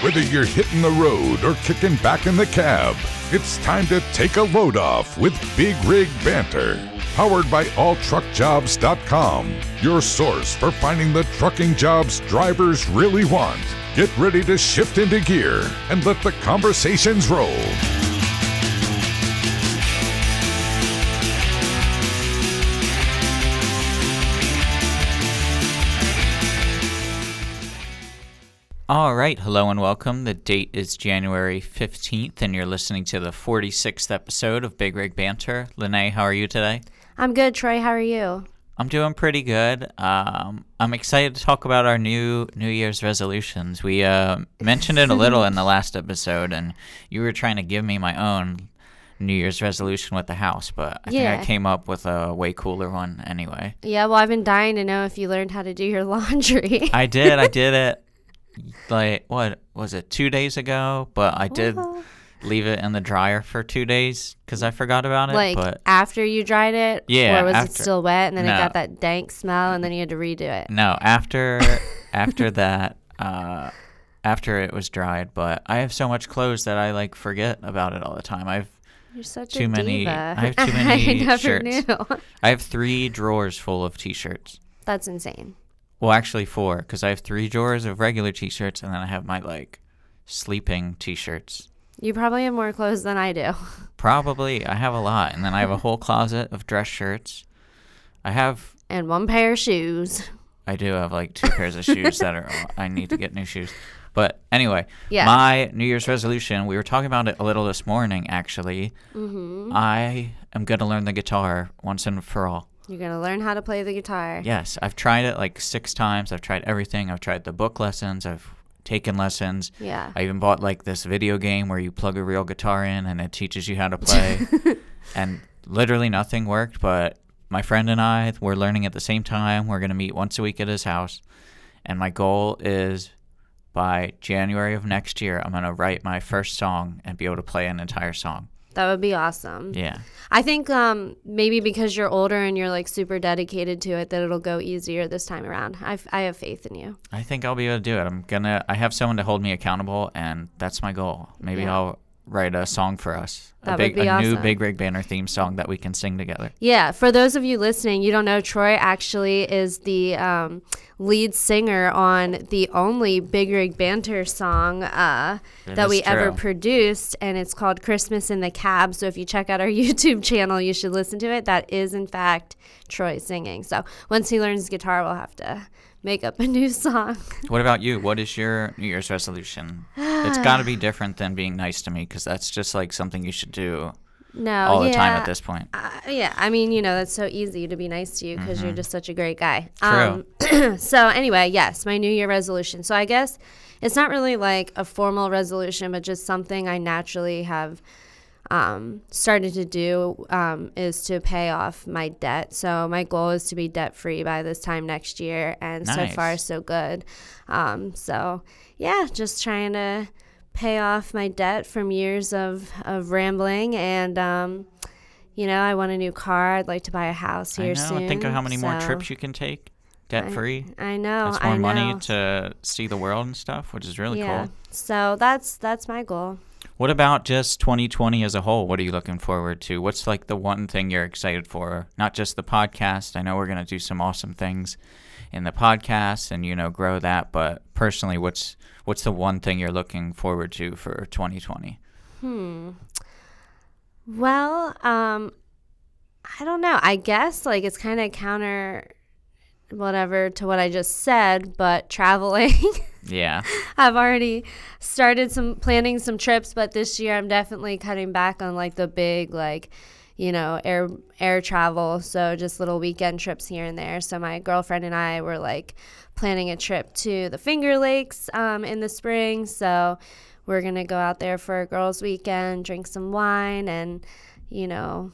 Whether you're hitting the road or kicking back in the cab, it's time to take a load off with Big Rig Banter. Powered by AllTruckJobs.com, your source for finding the trucking jobs drivers really want. Get ready to shift into gear and let the conversations roll. All right, hello and welcome. The date is January 15th, and you're listening to the 46th episode of Big Rig Banter. Lene, how are you today? I'm good, Troy. How are you? I'm doing pretty good. Um, I'm excited to talk about our new New Year's resolutions. We uh, mentioned it a little in the last episode, and you were trying to give me my own New Year's resolution with the house, but I Yeah. think I came up with a way cooler one anyway. Yeah, well, I've been dying to know if you learned how to do your laundry. I did. I did it. Like what was it? Two days ago, but I did Well, leave it in the dryer for two days because I forgot about it. like but after you dried it, Yeah, or was after. it still wet and then it got that dank smell and then you had to redo it? no, after after that, uh, after it was dried. But I have so much clothes that I like forget about it all the time. I've You're such Too a many- diva. I have too many I never shirts. knew. I have three drawers full of t-shirts. That's insane. Well, actually four, because I have three drawers of regular t-shirts, and then I have my like sleeping t-shirts. You probably have more clothes than I do. Probably I have a lot, and then I have a whole closet of dress shirts. I have And one pair of shoes. I do have like two pairs of shoes that are I need to get new shoes. But anyway, Yeah. my New Year's resolution, we were talking about it a little this morning actually. Mm-hmm. I am going to learn the guitar once and for all. You're going to learn how to play the guitar. Yes, I've tried it like 6 times. I've tried everything. I've tried the book lessons, I've taken lessons. Yeah. I even bought like this video game where you plug a real guitar in and it teaches you how to play. and literally nothing worked, but my friend and I were learning at the same time. We're going to meet once a week at his house. And my goal is by January of next year, I'm going to write my first song and be able to play an entire song. That would be awesome. Yeah. I think um, maybe because you're older and you're like super dedicated to it, that it'll go easier this time around. I, I have faith in you. I think I'll be able to do it. I'm going to I have someone to hold me accountable and that's my goal. Maybe Yeah. I'll write a song for us. A That would big be a new. Big Rig Banter theme song that we can sing together. Yeah, for those of you listening, you don't know, Troy actually is the um, lead singer on the only Big Rig Banter song uh, That we ever produced, and it's called Christmas in the Cab. So if you check out our YouTube channel, you should listen to it. That is, in fact, Troy singing. So once he learns guitar, we'll have to make up a new song. What about you? What is your New Year's resolution? it's got to be different than being nice to me because that's just like something you should do No, all the time at this point. Uh, yeah, I mean, you know, that's so easy to be nice to you because you're just such a great guy. True. Um, so, anyway, yes, my New Year resolution. So, I guess it's not really like a formal resolution, but just something I naturally have um, started to do um, is to pay off my debt. So, my goal is to be debt free by this time next year. And so far, so good. Um, so, yeah, just trying to pay off my debt from years of, of rambling and um, you know i want a new car i'd like to buy a house I here know. soon Think of how many more trips you can take debt free. i know That's I more money know. to see the world and stuff, which is really yeah cool. so that's that's my goal What about just 2020 as a whole? What are you looking forward to? What's like the one thing you're excited for? Not just the podcast. I know we're going to do some awesome things in the podcast and you know grow that, but personally what's what's the one thing you're looking forward to for 2020? hmm well um i don't know i guess like it's kind of counter whatever to what i just said but traveling Yeah. I've already started some planning some trips, but this year I'm definitely cutting back on like the big like you know air air travel. So just little weekend trips here and there. So my girlfriend and I were like planning a trip to the Finger Lakes um, in the spring. So we're gonna go out there for a girls' weekend, drink some wine, and you know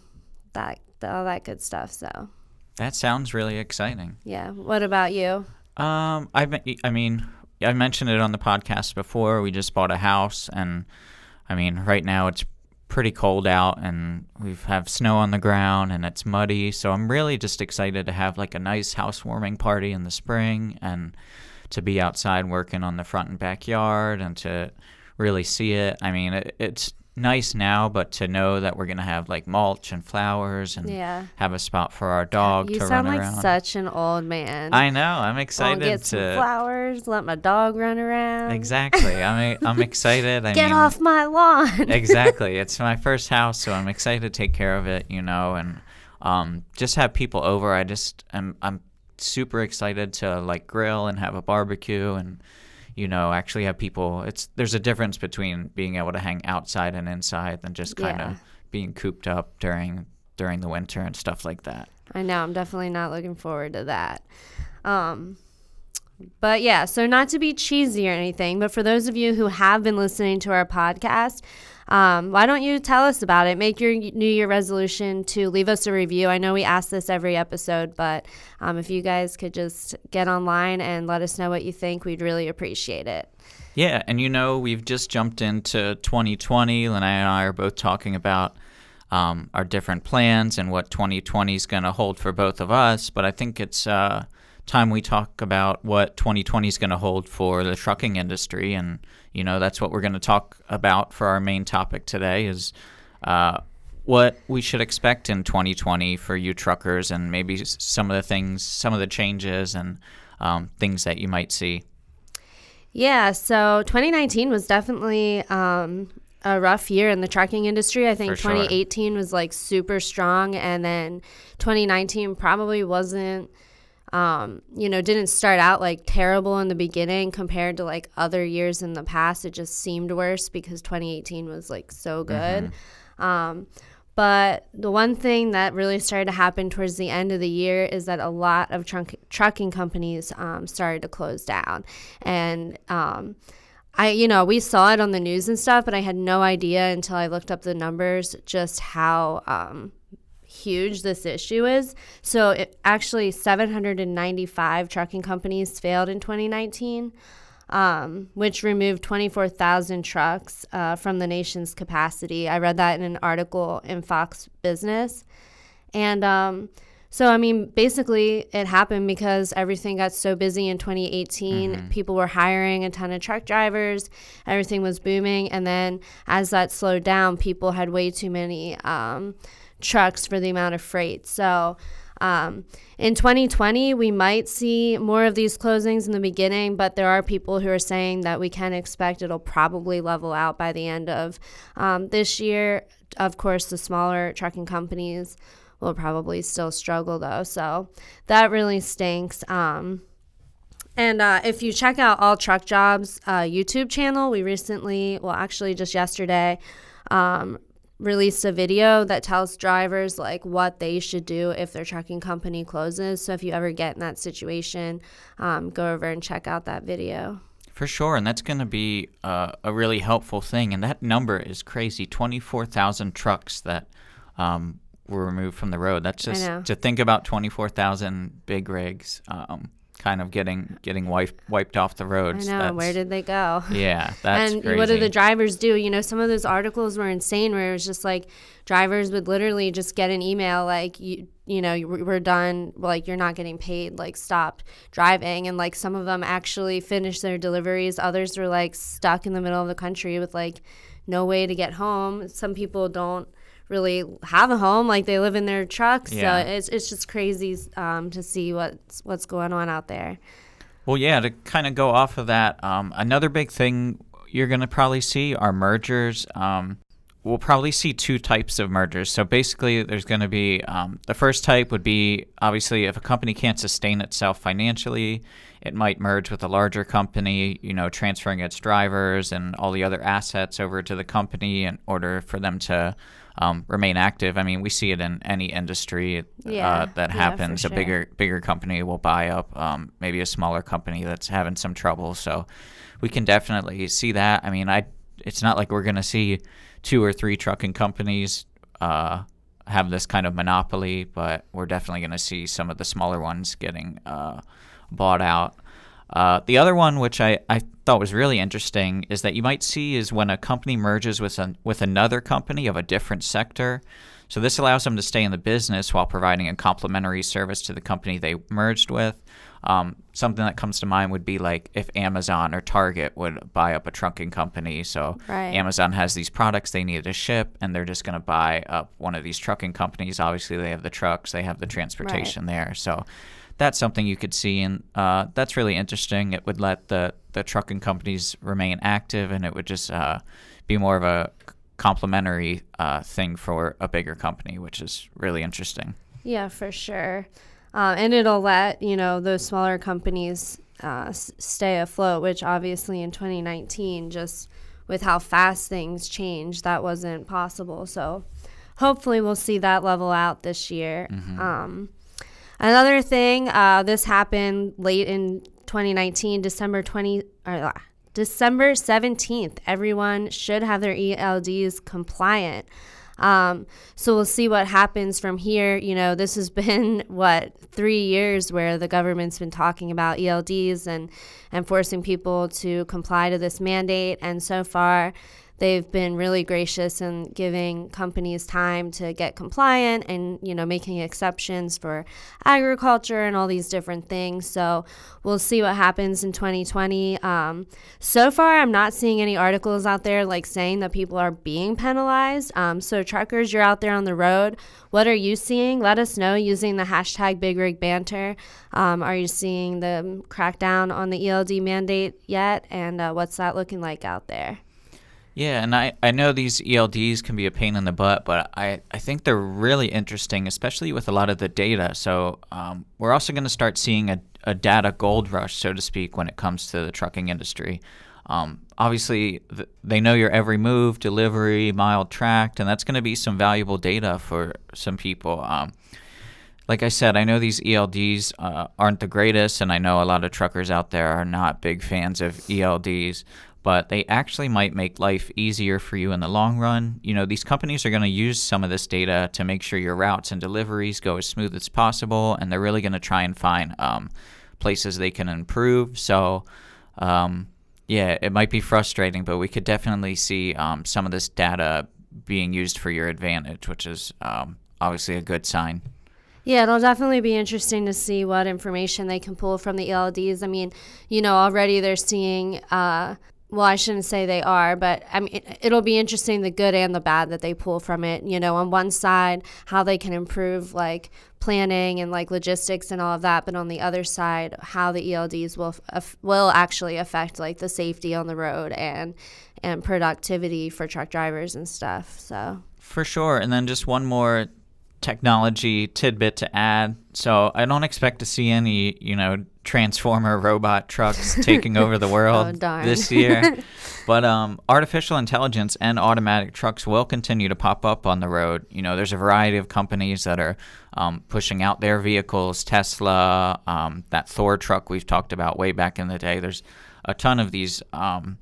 that all that good stuff. So That sounds really exciting. yeah. What about you? Um, I I mean, I mentioned it on the podcast before. We just bought a house, and I mean, right now it's pretty cold out, and we have snow on the ground, and it's muddy. So I'm really just excited to have like a nice housewarming party in the spring and to be outside working on the front and backyard and to really see it. I mean, it, it's nice now, but to know that we're gonna have like mulch and flowers and Yeah. have a spot for our dog You to run like around. You sound like such an old man. I know. I'm I'll excited get some to. flowers. Let my dog run around. Exactly. I'm I'm excited. I Get mean, off my lawn. exactly. It's my first house, so I'm excited to take care of it, you know, and um, just have people over. I just I'm I'm super excited to like grill and have a barbecue and you know actually have people. It's there's a difference between being able to hang outside and inside than just kind of Yeah. being cooped up during during the winter and stuff like that. I know. I'm definitely not looking forward to that. Um, but yeah, so not to be cheesy or anything, but for those of you who have been listening to our podcast, um, why don't you tell us about it? Make your New Year resolution to leave us a review. I know we ask this every episode, but um, if you guys could just get online and let us know what you think, we'd really appreciate it. Yeah, and you know, we've just jumped into 2020. Lene and I are both talking about um, our different plans and what 2020 is going to hold for both of us. But I think it's uh, time we talk about what 2020 is going to hold for the trucking industry. And, you know, that's what we're going to talk about for our main topic today is uh, what we should expect in 2020 for you truckers and maybe some of the things, some of the changes and um, things that you might see. Yeah, so 2019 was definitely um, a rough year in the trucking industry. I think For sure. 2018 was like super strong, and then 2019 probably wasn't, um, you know, didn't start out like terrible in the beginning compared to like other years in the past. It just seemed worse because 2018 was like so good. Um, but the one thing that really started to happen towards the end of the year is that a lot of trunk- trucking companies um, started to close down. And um, I, you know, we saw it on the news and stuff, but I had no idea until I looked up the numbers just how um, huge this issue is. So it, actually, 795 trucking companies failed in 2019 um, which removed 24,000 trucks uh, from the nation's capacity. I read that in an article in Fox Business. And um, so, I mean, basically, it happened because everything got so busy in 2018. People were hiring a ton of truck drivers, everything was booming. And then as that slowed down, people had way too many um, trucks for the amount of freight. So, um, in 2020, we might see more of these closings in the beginning, but there are people who are saying that we can expect it'll probably level out by the end of um, this year. Of course, the smaller trucking companies will probably still struggle though, so that really stinks. Um, and uh, if you check out All Truck Jobs uh, YouTube channel, we recently, well, actually just yesterday, um, released a video that tells drivers like what they should do if their trucking company closes. So if you ever get in that situation, um, go over and check out that video. For sure, and that's going to be uh, a really helpful thing. And that number is crazy 24,000 trucks that um, were removed from the road. That's just to think about 24,000 big rigs um, kind of getting getting wiped, wiped off the I know. That's- Where did they go? Yeah, that's and crazy. what do the drivers do? You know, some of those articles were insane where it was just like drivers would literally just get an email like you you know we're done like you're not getting paid like stop driving and like some of them actually finished their deliveries others were like stuck in the middle of the country with like no way to get home some people don't really have a home like they live in their trucks Yeah. so it's, it's just crazy um, to see what's what's going on out there Well, yeah, to kind of go off of that, um, another big thing you're going to probably see are mergers. Um, we'll probably see two types of mergers. So basically, there's going to be um, the first type would be obviously if a company can't sustain itself financially, it might merge with a larger company, you know, transferring its drivers and all the other assets over to the company in order for them to um, remain active. I mean, we see it in any industry Yeah, uh, that yeah, happens. sure. A bigger bigger company will buy up um, maybe a smaller company that's having some trouble. So we can definitely see that. I mean, I it's not like we're going to see two or three trucking companies uh, have this kind of monopoly, but we're definitely going to see some of the smaller ones getting uh, bought out. Uh, the other one, which I, I thought was really interesting, is that you might see is when a company merges with an, with another company of a different sector. So this allows them to stay in the business while providing a complementary service to the company they merged with. Um, something that comes to mind would be like if Amazon or Target would buy up a trucking company. So Right. Amazon has these products they need to ship, and they're just going to buy up one of these trucking companies. Obviously, they have the trucks, they have the transportation there. So that's something you could see, and uh, that's really interesting. It would let the the trucking companies remain active, and it would just uh, be more of a complementary uh, thing for a bigger company, which is really interesting. Yeah, for sure. Uh, and it'll let, you know, those smaller companies uh, s- stay afloat, which obviously in 2019, just with how fast things change, that wasn't possible. So hopefully we'll see that level out this year. Um, another thing, uh, this happened late in 2019, December 20, or, uh, December 17th. Everyone should have their ELDs compliant. Um, so we'll see what happens from here. You know, this has been what three years where the government's been talking about ELDs and and forcing people to comply to this mandate, and so far. They've been really gracious in giving companies time to get compliant and, you know, making exceptions for agriculture and all these different things. So we'll see what happens in 2020. Um, so far, I'm not seeing any articles out there like saying that people are being penalized. Um, so, truckers, you're out there on the road. What are you seeing? Let us know using the hashtag Big Rig Banter. Um, are you seeing the crackdown on the ELD mandate yet? And uh, what's that looking like out there? Yeah, and I, I know these ELDs can be a pain in the butt, but I, I think they're really interesting, especially with a lot of the data. So um, we're also going to start seeing a, a data gold rush, so to speak, when it comes to the trucking industry. Um, obviously, th- they know your every move, delivery, mile tracked, and that's going to be some valuable data for some people. Um, like I said, I know these ELDs uh, aren't the greatest, and I know a lot of truckers out there are not big fans of ELDs, but they actually might make life easier for you in the long run. You know, these companies are going to use some of this data to make sure your routes and deliveries go as smooth as possible, and they're really going to try and find um, places they can improve. So, um, yeah, it might be frustrating, but we could definitely see um, some of this data being used for your advantage, which is um, obviously a good sign. Yeah, it'll definitely be interesting to see what information they can pull from the ELDs. I mean, you know, already they're seeing, uh, well, I shouldn't say they are, but I mean, it, it'll be interesting the good and the bad that they pull from it. You know, on one side, how they can improve like planning and like logistics and all of that, but on the other side, how the ELDs will will actually affect like the safety on the road and and productivity for truck drivers and stuff. So For sure. And then just one more technology tidbit to add. So I don't expect to see any, you know, transformer robot trucks taking over the world Oh, this year. but um, artificial intelligence and automatic trucks will continue to pop up on the road. You know, there's a variety of companies that are um, pushing out their vehicles. Tesla, um, that Thor truck we've talked about way back in the day. There's a ton of these um,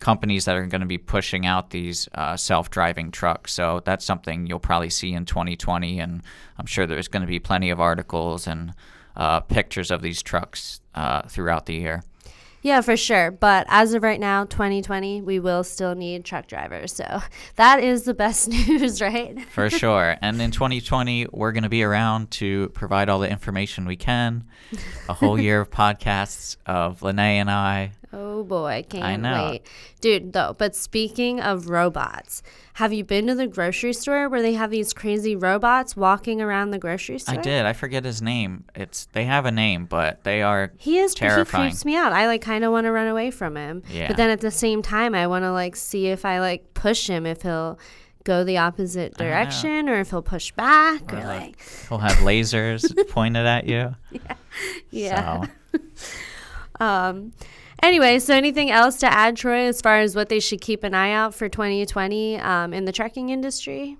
companies that are going to be pushing out these uh, self-driving trucks. So that's something you'll probably see in 2020, and I'm sure there's going to be plenty of articles and uh, pictures of these trucks uh, throughout the year. Yeah, for sure. But as of right now, 2020, we will still need truck drivers. So that is the best news, right? For sure. And in 2020, we're going to be around to provide all the information we can. A whole year of podcasts of Lene and I. Oh boy, can't I know. wait. Dude, though, but speaking of robots, have you been to the grocery store where they have these crazy robots walking around the grocery store? I did. I forget his name. It's they have a name, but they are He is terrifying. He creeps me out. I like kind of want to run away from him. Yeah. But then at the same time, I want to like see if I like push him, if he'll go the opposite direction, or if he'll push back, or, Or, like, like, He'll have lasers pointed at you. yeah. So. Um, anyway, so anything else to add, Troy, as far as what they should keep an eye out for 2020 um, in the trucking industry?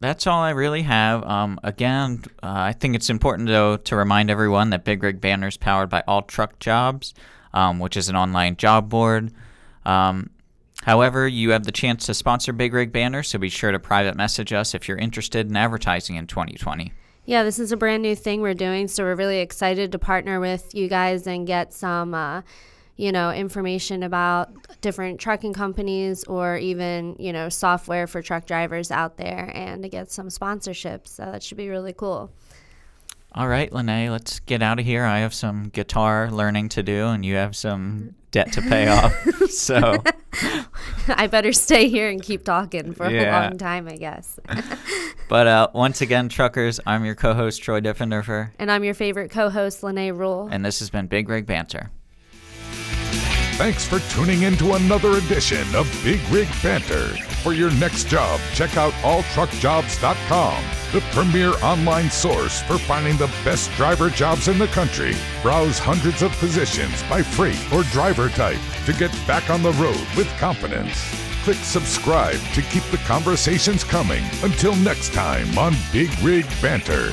That's all I really have. Um, again, uh, I think it's important though to remind everyone that Big Rig Banter is powered by All Truck Jobs, um, which is an online job board. Um, however, you have the chance to sponsor Big Rig Banter, so be sure to private message us if you're interested in advertising in 2020. Yeah, this is a brand new thing we're doing, so we're really excited to partner with you guys and get some, uh, you know, information about different trucking companies or even, you know, software for truck drivers out there and to get some sponsorships. So that should be really cool. All right, Lene, let's get out of here. I have some guitar learning to do, and you have some debt to pay off. So I better stay here and keep talking for Yeah. a long time, I guess. But uh, once again, truckers, I'm your co-host Troy Diffenderfer, and I'm your favorite co-host, Lene Rule. and this has been Big Rig Banter. Thanks for tuning in to another edition of Big Rig Banter. For your next job, check out alltruckjobs.com, the premier online source for finding the best driver jobs in the country. Browse hundreds of positions by freight or driver type to get back on the road with confidence. Click subscribe to keep the conversations coming. Until next time on Big Rig Banter.